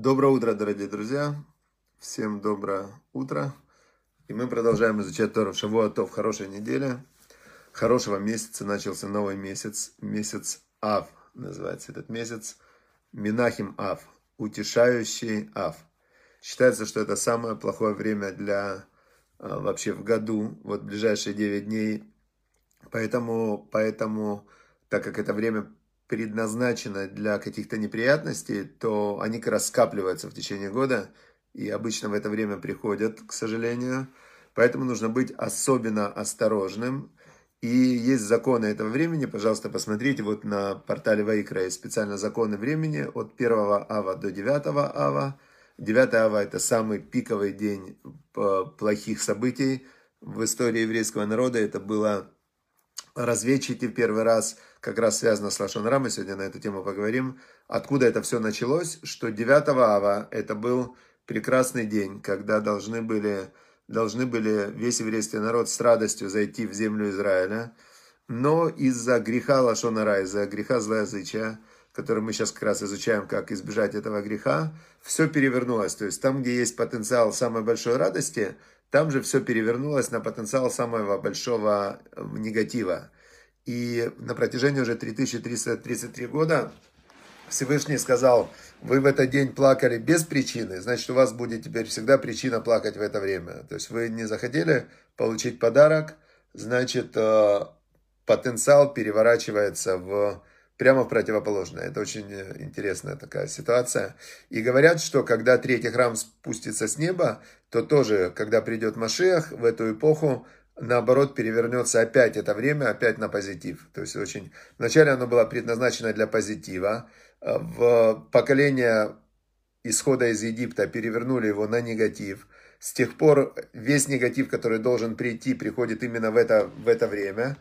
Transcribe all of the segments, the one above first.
Доброе утро, дорогие друзья. Всем доброе утро. И мы продолжаем изучать Тору Шавуатов. Хорошей недели, хорошего месяца. Начался новый месяц. Месяц Ав называется этот месяц. Минахим Ав. Утешающий Ав. Считается, что это самое плохое время для а, вообще в году. Вот ближайшие 9 дней. Поэтому, поэтому, так как это время предназначено для каких-то неприятностей, то они как раз скапливаются в течение года и обычно в это время приходят, к сожалению. Поэтому нужно быть особенно осторожным. И есть законы этого времени. Пожалуйста, посмотрите вот на портале Вайкра есть специально законы времени от 1 ава до 9 ава. 9 ава это самый пиковый день плохих событий в истории еврейского народа. Это было разведчики в первый раз – как раз связано с Лашон мы сегодня на эту тему поговорим. Откуда это все началось? Что 9 ава это был прекрасный день, когда должны были, должны были весь еврейский народ с радостью зайти в землю Израиля. Но из-за греха Лашонара, из-за греха злоязычия, который мы сейчас как раз изучаем, как избежать этого греха, все перевернулось. То есть там, где есть потенциал самой большой радости, там же все перевернулось на потенциал самого большого негатива. И на протяжении уже 3333 года Всевышний сказал, вы в этот день плакали без причины, значит, у вас будет теперь всегда причина плакать в это время. То есть вы не захотели получить подарок, значит, э, потенциал переворачивается в, прямо в противоположное. Это очень интересная такая ситуация. И говорят, что когда третий храм спустится с неба, то тоже, когда придет Машех в эту эпоху, наоборот, перевернется опять это время, опять на позитив. То есть очень... Вначале оно было предназначено для позитива. В поколение исхода из Египта перевернули его на негатив. С тех пор весь негатив, который должен прийти, приходит именно в это, в это время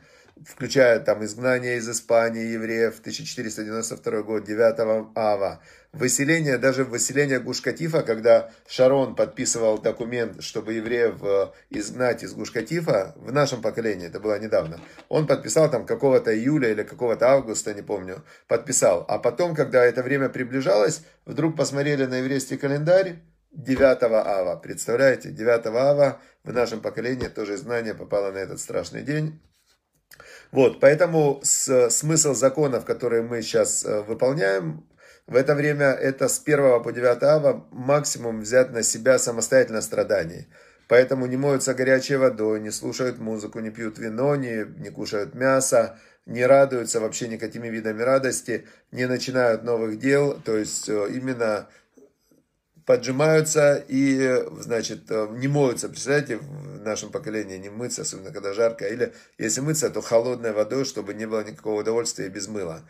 включая там изгнание из Испании евреев 1492 год, 9 ава, выселение, даже выселение Гушкатифа, когда Шарон подписывал документ, чтобы евреев э, изгнать из Гушкатифа, в нашем поколении, это было недавно, он подписал там какого-то июля или какого-то августа, не помню, подписал. А потом, когда это время приближалось, вдруг посмотрели на еврейский календарь, 9 ава, представляете, 9 ава в нашем поколении тоже изгнание попало на этот страшный день. Вот, поэтому с, смысл законов, которые мы сейчас э, выполняем, в это время это с 1 по 9 ава максимум взять на себя самостоятельно страданий. Поэтому не моются горячей водой, не слушают музыку, не пьют вино, не, не кушают мясо, не радуются вообще никакими видами радости, не начинают новых дел. То есть э, именно поджимаются и, значит, э, не моются. Представляете, в нашем поколении не мыться, особенно когда жарко. Или если мыться, то холодной водой, чтобы не было никакого удовольствия без мыла.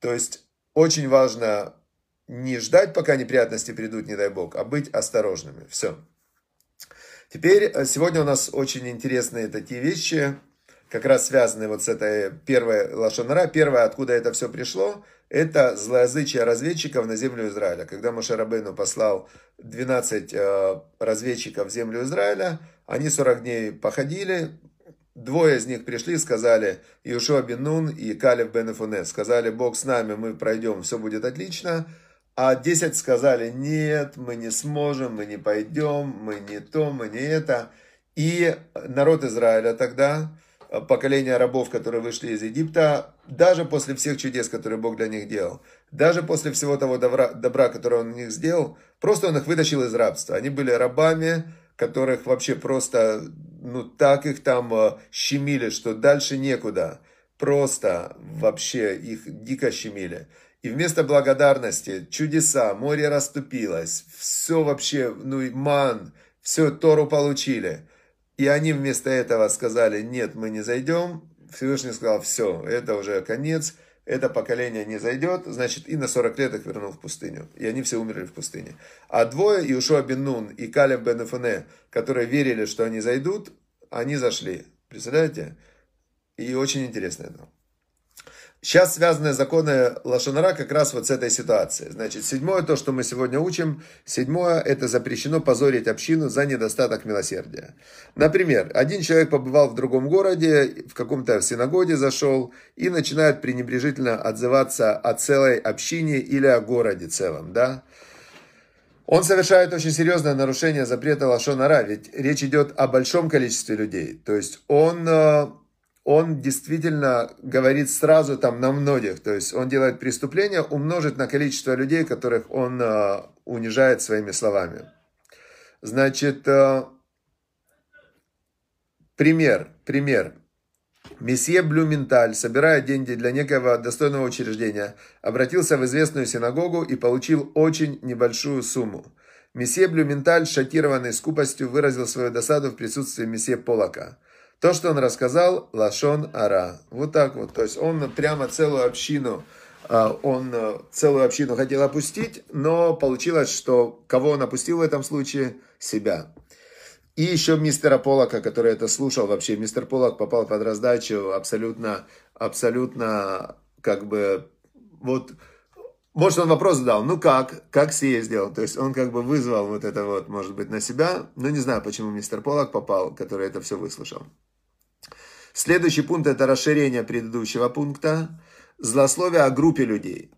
То есть очень важно не ждать, пока неприятности придут, не дай бог, а быть осторожными. Все. Теперь, э, сегодня у нас очень интересные такие вещи, как раз связанные вот с этой первой лошонара. Первое, откуда это все пришло – это злоязычие разведчиков на землю Израиля. Когда Машарабейну послал 12 э, разведчиков в землю Израиля, они 40 дней походили, двое из них пришли и сказали, Иешуа бен Нун и Калев бен Эфуне, сказали, Бог с нами, мы пройдем, все будет отлично. А 10 сказали, нет, мы не сможем, мы не пойдем, мы не то, мы не это. И народ Израиля тогда поколение рабов, которые вышли из Египта, даже после всех чудес, которые Бог для них делал, даже после всего того добра, добра которое Он у них сделал, просто Он их вытащил из рабства. Они были рабами, которых вообще просто, ну так их там э, щемили, что дальше некуда. Просто вообще их дико щемили. И вместо благодарности чудеса, море расступилось, все вообще, ну и ман, все Тору получили – и они вместо этого сказали, нет, мы не зайдем. Всевышний сказал, все, это уже конец, это поколение не зайдет, значит, и на 40 лет их вернул в пустыню. И они все умерли в пустыне. А двое, Иушуа бен Нун и Калеб бен Эфуне, которые верили, что они зайдут, они зашли. Представляете? И очень интересно это. Сейчас связаны законы Лашонара как раз вот с этой ситуацией. Значит, седьмое, то, что мы сегодня учим, седьмое, это запрещено позорить общину за недостаток милосердия. Например, один человек побывал в другом городе, в каком-то синагоге зашел и начинает пренебрежительно отзываться о целой общине или о городе целом, да. Он совершает очень серьезное нарушение запрета Лашонара, ведь речь идет о большом количестве людей. То есть он, э, он действительно говорит сразу там на многих. То есть он делает преступление, умножит на количество людей, которых он э, унижает своими словами. Значит, э, пример, пример. Месье Блюменталь, собирая деньги для некого достойного учреждения, обратился в известную синагогу и получил очень небольшую сумму. Месье Блюменталь, шокированный скупостью, выразил свою досаду в присутствии месье Полака. То, что он рассказал, лашон ара. Вот так вот. То есть он прямо целую общину, а, он э, целую общину хотел опустить, но получилось, что кого он опустил в этом случае? Себя. И еще мистера Полока, который это слушал, вообще мистер Полок попал под раздачу абсолютно, абсолютно, как бы, вот, может, он вопрос задал, ну как, как съездил, то есть он как бы вызвал вот это вот, может быть, на себя, но не знаю, почему мистер Полок попал, который это все выслушал. Следующий пункт – это расширение предыдущего пункта, злословие о группе людей.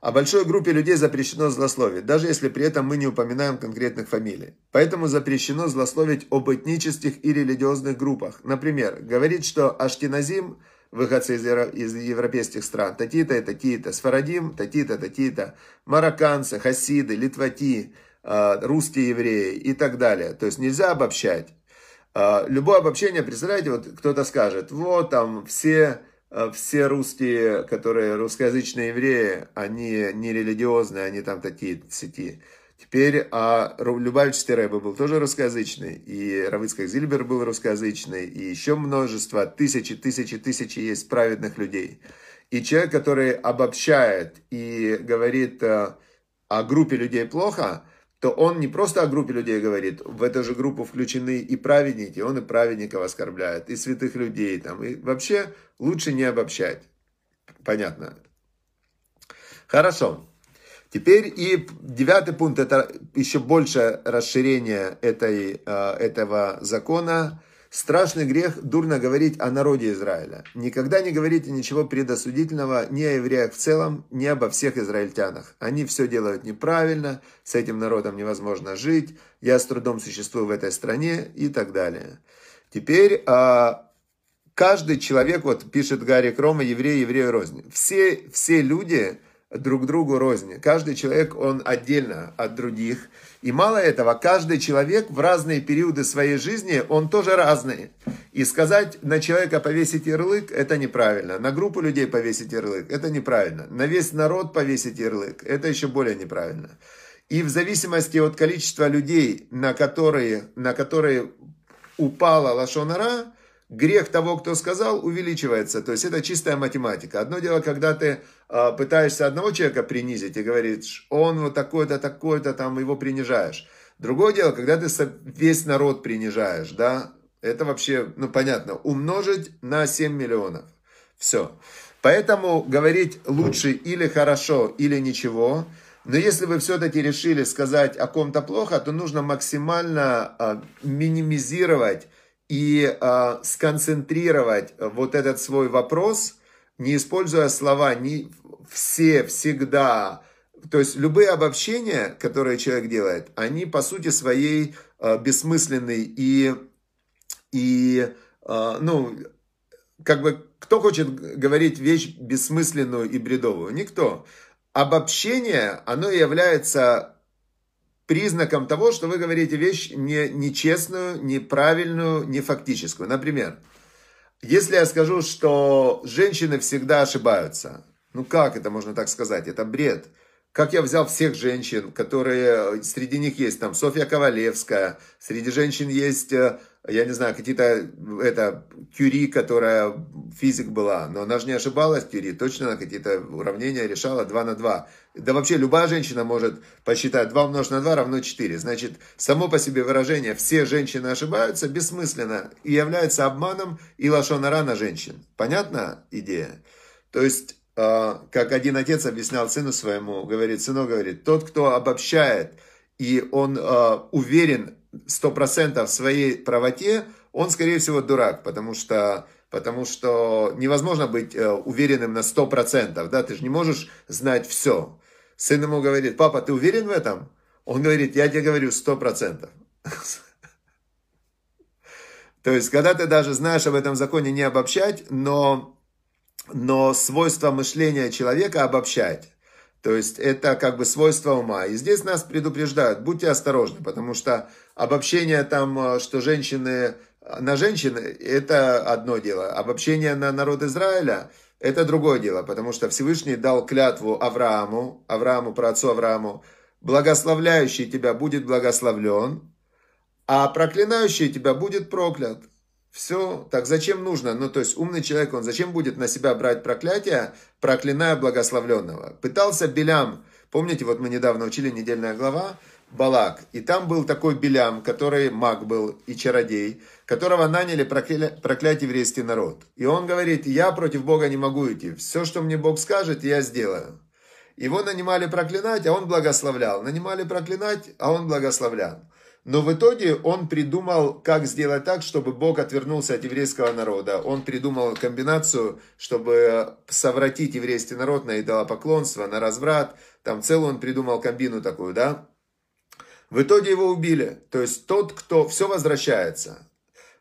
О большой группе людей запрещено злословить, даже если при этом мы не упоминаем конкретных фамилий. Поэтому запрещено злословить об этнических и религиозных группах. Например, говорить, что Аштиназим, выходцы из европейских стран, такие-то и такие-то, Сфарадим, такие-то, такие-то, марокканцы, хасиды, литвати, а, русские евреи и так далее. То есть нельзя обобщать. А, любое обобщение, представляете, вот кто-то скажет, вот там все Э, все русские, которые русскоязычные евреи, они не религиозные, они там такие сети. Теперь а Любавич Рэбе был тоже русскоязычный, и Равыцкак Зильбер был русскоязычный, и еще множество, тысячи, тысячи, тысячи есть праведных людей. И человек, который обобщает и говорит э, о группе людей плохо – то он не просто о группе людей говорит, в эту же группу включены и праведники, он и праведников оскорбляет, и святых людей там, и вообще лучше не обобщать. Понятно. Хорошо. Теперь и девятый пункт, это еще больше расширение этой, э, этого закона, Страшный грех дурно говорить о народе Израиля. Никогда не говорите ничего предосудительного ни о евреях в целом, ни обо всех израильтянах. Они все делают неправильно, с этим народом невозможно жить, я с трудом существую в этой стране и так далее. Теперь а, каждый человек, вот пишет Гарри Крома, еврей, еврею рознь. Все, все люди друг другу рознь. Каждый человек, он отдельно от других. И мало этого, каждый человек в разные периоды своей жизни, он тоже разный. И сказать на человека повесить ярлык, это неправильно. На группу людей повесить ярлык, это неправильно. На весь народ повесить ярлык, это еще более неправильно. И в зависимости от количества людей, на которые, на которые упала лошонара, грех того, кто сказал, увеличивается. То есть это чистая математика. Одно дело, когда ты э, пытаешься одного человека принизить и говоришь, он вот такой-то, такой-то, там его принижаешь. Другое дело, когда ты весь народ принижаешь, да, это вообще, ну понятно, умножить на 7 миллионов. Все. Поэтому говорить лучше или хорошо, или ничего. Но если вы все-таки решили сказать о ком-то плохо, то нужно максимально э, минимизировать и э, сконцентрировать вот этот свой вопрос, не используя слова не все, всегда. То есть любые обобщения, которые человек делает, они по сути своей э, бессмысленны и, и э, ну, как бы, кто хочет говорить вещь бессмысленную и бредовую? Никто. Обобщение, оно является признаком того, что вы говорите вещь не, нечестную, неправильную, не фактическую. Например, если я скажу, что женщины всегда ошибаются, ну как это можно так сказать? Это бред. Как я взял всех женщин, которые, среди них есть там Софья Ковалевская, среди женщин есть э, я не знаю, какие-то, это, Кюри, которая физик была, но она же не ошибалась, Кюри, точно на какие-то уравнения решала 2 на 2. Да вообще любая женщина может посчитать 2 умножить на 2 равно 4. Значит, само по себе выражение «все женщины ошибаются» бессмысленно и является обманом и лошонара на женщин. Понятна идея? То есть, а, как один отец объяснял сыну своему, говорит, сынок говорит, тот, кто обобщает, и он а, уверен сто процентов в своей правоте, он, скорее всего, дурак, потому что, потому что невозможно быть э, уверенным на сто процентов, да, ты же не можешь знать все. Сын ему говорит, папа, ты уверен в этом? Он говорит, я тебе говорю, сто процентов. То есть, когда ты даже знаешь об этом законе не обобщать, но, но свойство мышления человека обобщать. То есть, это как бы свойство ума. И здесь нас предупреждают, будьте осторожны, потому что обобщение там, э, что женщины на женщин, это одно дело. Обобщение на народ Израиля, это другое дело, потому что Всевышний дал клятву Аврааму, Аврааму, про отцу Аврааму, благословляющий тебя будет благословлен, а проклинающий тебя будет проклят. Все, так зачем нужно? Ну, то есть умный человек, он зачем будет на себя брать проклятие, проклиная благословленного? Пытался Белям, помните, вот мы недавно учили недельная глава, Балак, и там был такой Белям, который маг был и чародей, которого наняли проклять, проклять еврейский народ. И он говорит, я против Бога не могу идти, все, что мне Бог скажет, я сделаю. Его нанимали проклинать, а он благословлял. Нанимали проклинать, а он благословлял. Но в итоге он придумал, как сделать так, чтобы Бог отвернулся от еврейского народа. Он придумал комбинацию, чтобы совратить еврейский народ на идолопоклонство, на разврат. Там целую он придумал комбину такую, да? В итоге его убили. То есть тот, кто... Все возвращается.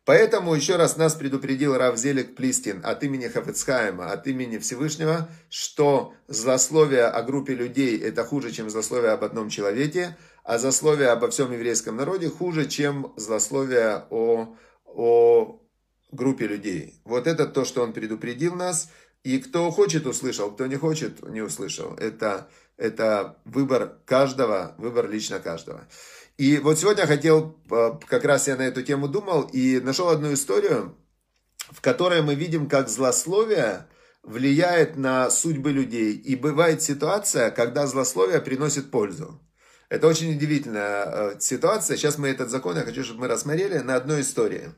Поэтому еще раз нас предупредил Равзелик Плистин от имени Хафецхайма, от имени Всевышнего, что злословие о группе людей это хуже, чем злословие об одном человеке, а злословие обо всем еврейском народе хуже, чем злословие о, о группе людей. Вот это то, что он предупредил нас. И кто хочет, услышал, кто не хочет, не услышал. Это, это выбор каждого, выбор лично каждого. И вот сегодня хотел, э, как раз я на эту тему думал, и нашел одну историю, в которой мы видим, как злословие влияет на судьбы людей. И бывает ситуация, когда злословие приносит пользу. Это очень удивительная э, ситуация. Сейчас мы этот закон, я хочу, чтобы мы рассмотрели на одной истории.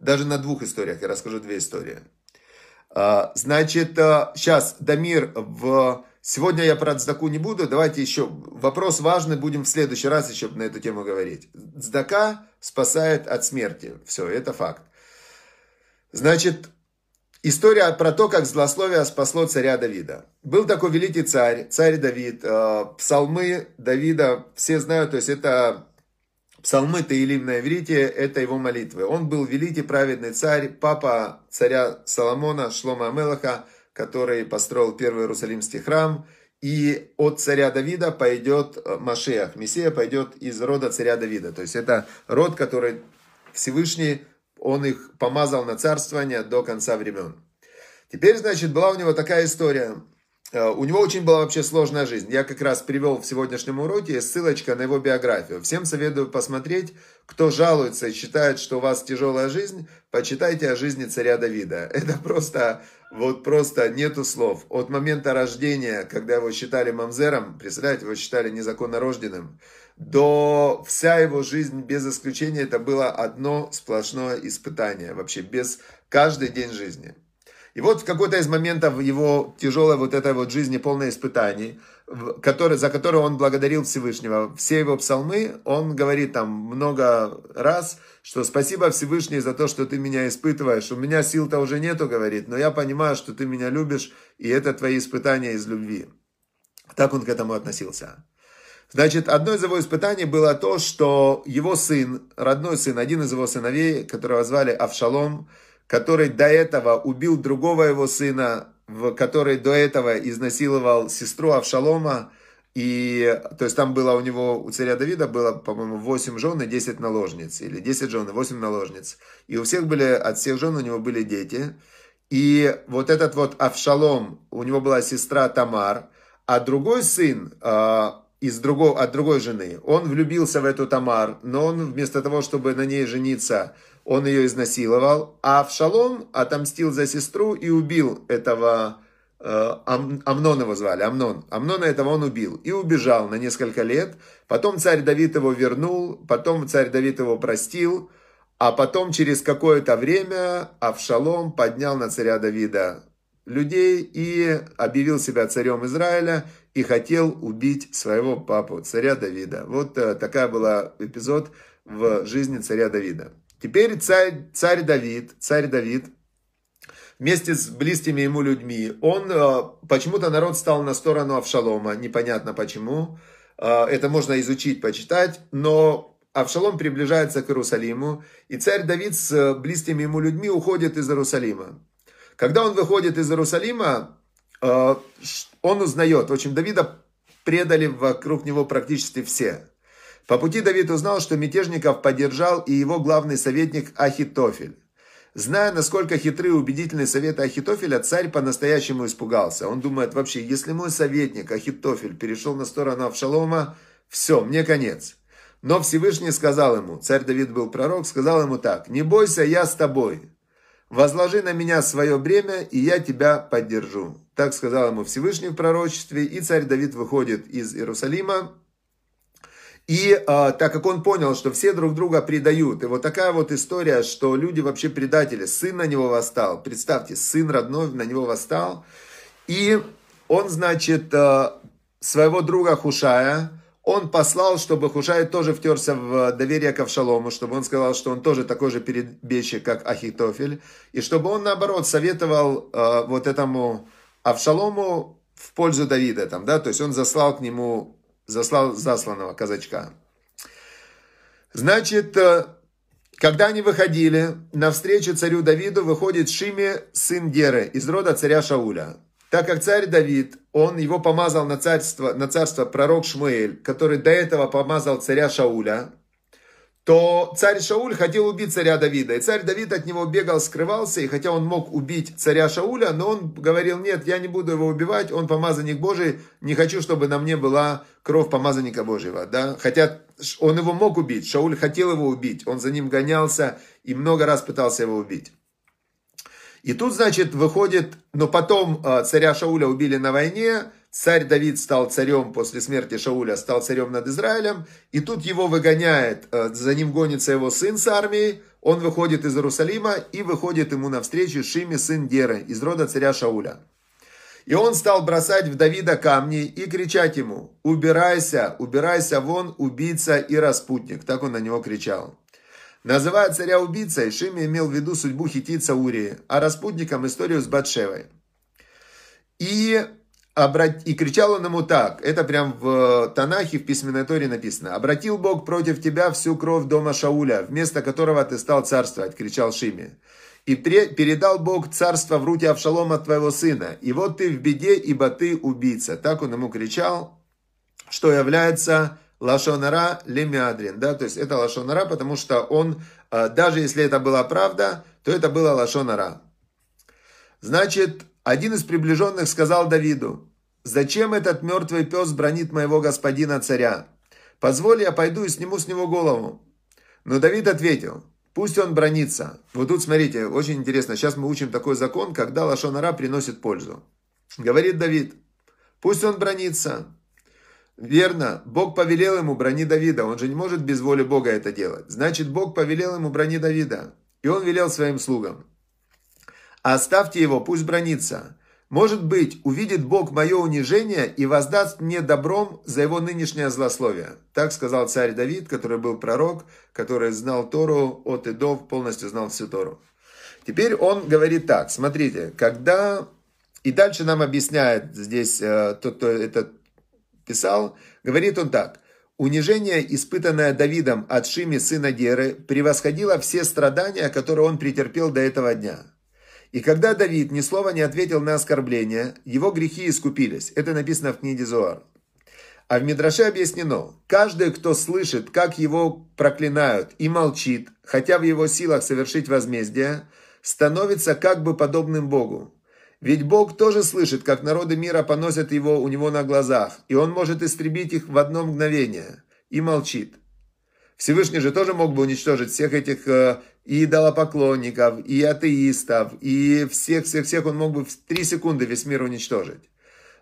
Даже на двух историях, я расскажу две истории. А, значит, сейчас э, Дамир в... Сегодня я про цдаку не буду, давайте еще, вопрос важный, будем в следующий раз еще на эту тему говорить. Цдака спасает от смерти, все, это факт. Значит, История про то, как злословие спасло царя Давида. Был такой великий царь, царь Давид. Э, псалмы Давида все знают, то есть это псалмы Таилим на иврите, это его молитвы. Он был великий праведный царь, папа царя Соломона, Шлома Амелаха, который построил первый Иерусалимский храм. И от царя Давида пойдет э, Машех, Мессия пойдет из рода царя Давида. То есть это род, который Всевышний он их помазал на царствование до конца времен. Теперь, значит, была у него такая история. Э, у него очень была вообще сложная жизнь. Я как раз привел в сегодняшнем уроке ссылочка на его биографию. Всем советую посмотреть, кто жалуется и считает, что у вас тяжелая жизнь, почитайте о жизни царя Давида. Это просто, вот просто нету слов. От момента рождения, когда его считали мамзером, представляете, его считали незаконно рожденным, до вся его жизнь без исключения это было одно сплошное испытание. Вообще без каждый день жизни. И вот в какой-то из моментов его тяжелой вот этой вот жизни, полной испытаний, который, за которые он благодарил Всевышнего, все его псалмы, он говорит там много раз, что спасибо Всевышний за то, что ты меня испытываешь. У меня сил-то уже нету, говорит, но я понимаю, что ты меня любишь, и это твои испытания из любви. Так он к этому относился. Значит, одно из его испытаний было то, что его сын, родной сын, один из его сыновей, которого звали Авшалом, который до этого убил другого его сына, который до этого изнасиловал сестру Авшалома, и, то есть там было у него, у царя Давида было, по-моему, 8 жен и 10 наложниц, или 10 жен и 8 наложниц. И у всех были, от всех жен у него были дети. И вот этот вот Авшалом, у него была сестра Тамар, а другой сын, а, из другого, от другой жены. Он влюбился в эту Тамар, но он вместо того, чтобы на ней жениться, он ее изнасиловал. А Авшалом отомстил за сестру и убил этого, э, Амнон его звали, Амнон. Амнона этого он убил и убежал на несколько лет. Потом царь Давид его вернул, потом царь Давид его простил, а потом через какое-то время Авшалом поднял на царя Давида людей и объявил себя царем Израиля и хотел убить своего папу, царя Давида. Вот э, такая была эпизод в жизни царя Давида. Теперь царь, царь Давид, царь Давид, вместе с близкими ему людьми, он, э, почему-то народ стал на сторону Авшалома, непонятно почему. Это можно изучить, почитать. Но Авшалом приближается к Иерусалиму, и царь Давид с близкими ему людьми уходит из Иерусалима. Когда он выходит из Иерусалима, он узнает, в общем, Давида предали вокруг него практически все. По пути Давид узнал, что мятежников поддержал и его главный советник Ахитофель. Зная, насколько хитры и убедительные советы Ахитофеля, царь по-настоящему испугался. Он думает, вообще, если мой советник Ахитофель перешел на сторону Авшалома, все, мне конец. Но Всевышний сказал ему, царь Давид был пророк, сказал ему так, «Не бойся, я с тобой. Возложи на меня свое бремя, и я тебя поддержу». Так сказал ему Всевышний в пророчестве, и царь Давид выходит из Иерусалима, и а, так как он понял, что все друг друга предают, и вот такая вот история, что люди вообще предатели, сын на него восстал, представьте, сын родной на него восстал, и он, значит, а, своего друга Хушая, он послал, чтобы Хушай тоже втерся в доверие к Авшалому, чтобы он сказал, что он тоже такой же перебежчик, как Ахитофель, и чтобы он, наоборот, советовал э, вот этому Авшалому в пользу Давида, там, да, то есть он заслал к нему заслал засланного казачка. Значит, э, когда они выходили, навстречу царю Давиду выходит Шиме, сын Геры, из рода царя Шауля. Так как царь Давид, он его помазал на царство, на царство пророк Шмуэль, который до этого помазал царя Шауля, то царь Шауль хотел убить царя Давида. И царь Давид от него бегал, скрывался, и хотя он мог убить царя Шауля, но он говорил, нет, я не буду его убивать, он помазанник Божий, не хочу, чтобы на мне была кровь помазанника Божьего. Да? Хотя он его мог убить, Шауль хотел его убить, он за ним гонялся и много раз пытался его убить. И тут, значит, выходит, но потом э, царя Шауля убили на войне, Царь Давид стал царем после смерти Шауля, стал царем над Израилем, и тут его выгоняет, э, за ним гонится его сын с армией, он выходит из Иерусалима и выходит ему навстречу Шими, сын Геры, из рода царя Шауля. И он стал бросать в Давида камни и кричать ему, «Убирайся, убирайся вон, убийца и распутник!» Так он на него кричал. Называя царя убийцей, Шими имел в виду судьбу хитица Урии, а распутником историю с Батшевой. И и кричал он ему так, это прям в Танахе, в письменной Торе написано. «Обратил Бог против тебя всю кровь дома Шауля, вместо которого ты стал царствовать», кричал Шиме. «И передал Бог царство в руки Авшалома твоего сына, и вот ты в беде, ибо ты убийца». Так он ему кричал, что является Лашонара Лемиадрин, да, то есть это Лашонара, потому что он, э, даже если это была правда, то это было Лашонара. Значит, один из приближенных сказал Давиду, «Зачем этот мертвый пес бронит моего господина царя? Позволь, я пойду и сниму с него голову». Но Давид ответил, «Пусть он бронится». Вот тут, смотрите, очень интересно. Сейчас мы учим такой закон, когда лошонара приносит пользу. Говорит Давид, «Пусть он бронится». Верно, Бог повелел ему брони Давида. Он же не может без воли Бога это делать. Значит, Бог повелел ему брони Давида. И он велел своим слугам. Оставьте его, пусть бронится. Может быть, увидит Бог мое унижение и воздаст мне добром за его нынешнее злословие. Так сказал царь Давид, который был пророк, который знал Тору от и до, полностью знал всю Тору. Теперь он говорит так, смотрите, когда... И дальше нам объясняет здесь э, тот, кто это писал, говорит он так. Унижение, испытанное Давидом от Шими, сына Геры, превосходило все страдания, которые он претерпел до этого дня. И когда Давид ни слова не ответил на оскорбление, его грехи искупились. Это написано в книге Зоар. А в Мидраше объяснено, каждый, кто слышит, как его проклинают и молчит, хотя в его силах совершить возмездие, становится как бы подобным Богу. Ведь Бог тоже слышит, как народы мира поносят его у него на глазах, и он может истребить их в одно мгновение, и молчит. Всевышний же тоже мог бы уничтожить всех этих э, и идолопоклонников, и атеистов, и всех-всех-всех он мог бы в три секунды весь мир уничтожить.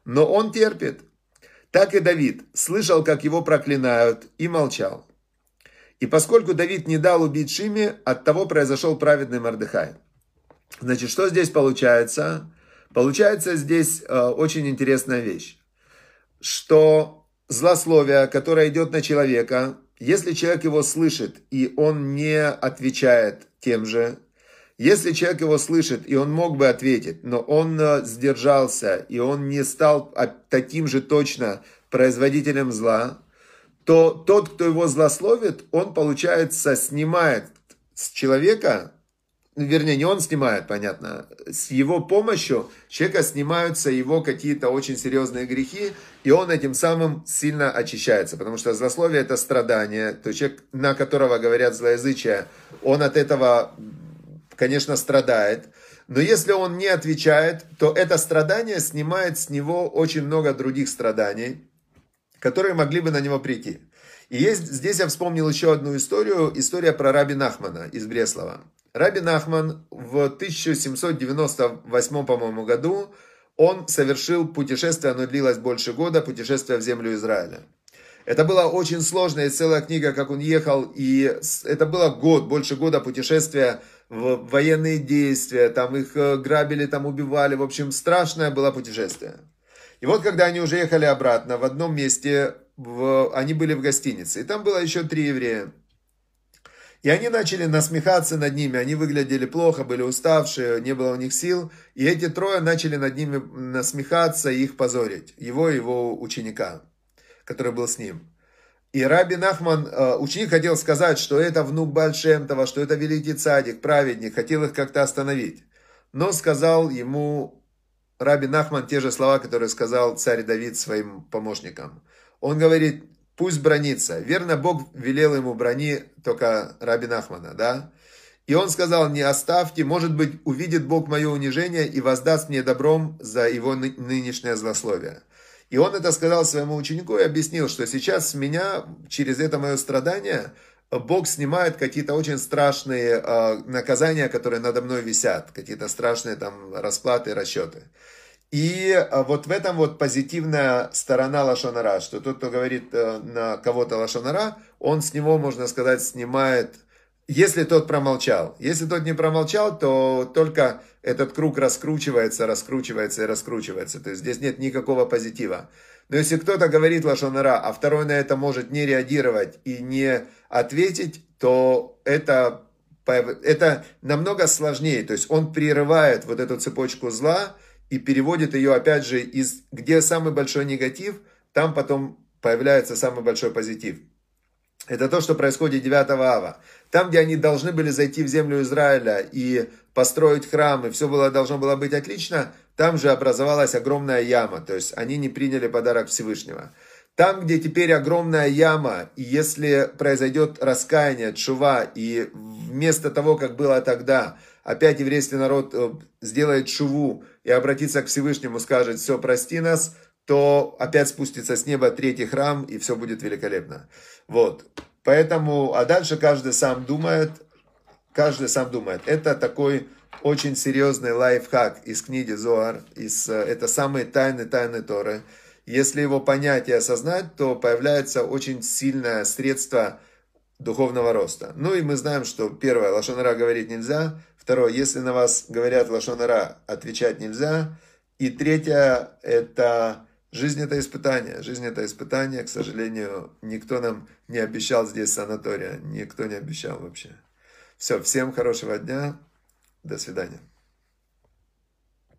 Но он терпит. Так и Давид слышал, как его проклинают, и молчал. И поскольку Давид не дал убить Шиме, от того произошел праведный Мордыхай. Значит, что здесь получается? Получается здесь э, очень интересная вещь, что злословие, которое идет на человека, если человек его слышит, и он не отвечает тем же, если человек его слышит, и он мог бы ответить, но он э, сдержался, и он не стал таким же точно производителем зла, то тот, кто его злословит, он, получается, снимает с человека, вернее, не он снимает, понятно, с его помощью человека снимаются его какие-то очень серьезные грехи, и он этим самым сильно очищается, потому что злословие это страдание, то человек, на которого говорят злоязычие, он от этого, конечно, страдает, но если он не отвечает, то это страдание снимает с него очень много других страданий, которые могли бы на него прийти. И есть, здесь я вспомнил еще одну историю, история про Раби Нахмана из Бреслова. Раби Нахман в 1798, по-моему, году, он совершил путешествие, оно длилось больше года, путешествие в землю Израиля. Это была очень сложная целая книга, как он ехал, и это было год, больше года путешествия в военные действия, там их э, грабили, там убивали, в общем, страшное было путешествие. И вот, когда они уже ехали обратно, в одном месте, в, они были в гостинице, и там было еще три еврея. И они начали насмехаться над ними, они выглядели плохо, были уставшие, не было у них сил. И эти трое начали над ними насмехаться и их позорить, его и его ученика, который был с ним. И Раби Нахман, э, ученик хотел сказать, что это внук Бальшемтова, что это великий цадик, праведник, хотел их как-то остановить. Но сказал ему Раби Нахман те же слова, которые сказал царь Давид своим помощникам. Он говорит, пусть бронится. Верно, Бог велел ему брони только Раби Нахмана, да? И он сказал, не оставьте, может быть, увидит Бог мое унижение и воздаст мне добром за его нынешнее злословие. И он это сказал своему ученику и объяснил, что сейчас с меня, через это мое страдание, Бог снимает какие-то очень страшные э, наказания, которые надо мной висят, какие-то страшные там расплаты, расчеты. И э, вот в этом вот позитивная сторона Лашонара, что тот, кто говорит э, на кого-то Лашонара, он с него, можно сказать, снимает если тот промолчал. Если тот не промолчал, то только этот круг раскручивается, раскручивается и раскручивается. То есть здесь нет никакого позитива. Но если кто-то говорит лошонара, а второй на это может не реагировать и не ответить, то это, это намного сложнее. То есть он прерывает вот эту цепочку зла и переводит ее опять же из где самый большой негатив, там потом появляется самый большой позитив. Это то, что происходит 9 ава. Там, где они должны были зайти в землю Израиля и построить храм, и все было, должно было быть отлично, там же образовалась огромная яма. То есть они не приняли подарок Всевышнего. Там, где теперь огромная яма, и если произойдет раскаяние, чува, и вместо того, как было тогда, опять еврейский народ э, сделает шуву и обратится к Всевышнему, скажет, все, прости нас, то опять спустится с неба третий храм, и все будет великолепно. Вот. Поэтому, а дальше каждый сам думает, каждый сам думает. Это такой очень серьезный лайфхак из книги Зоар, из, э, это самые тайны тайны Торы. Если его понять и осознать, то появляется очень сильное средство духовного роста. Ну и мы знаем, что первое, лошонара говорить нельзя. Второе, если на вас говорят лошонара, отвечать нельзя. И третье, это Жизнь это испытание. Жизнь это испытание. К сожалению, никто нам не обещал здесь санатория. Никто не обещал вообще. Все, всем хорошего дня. До свидания.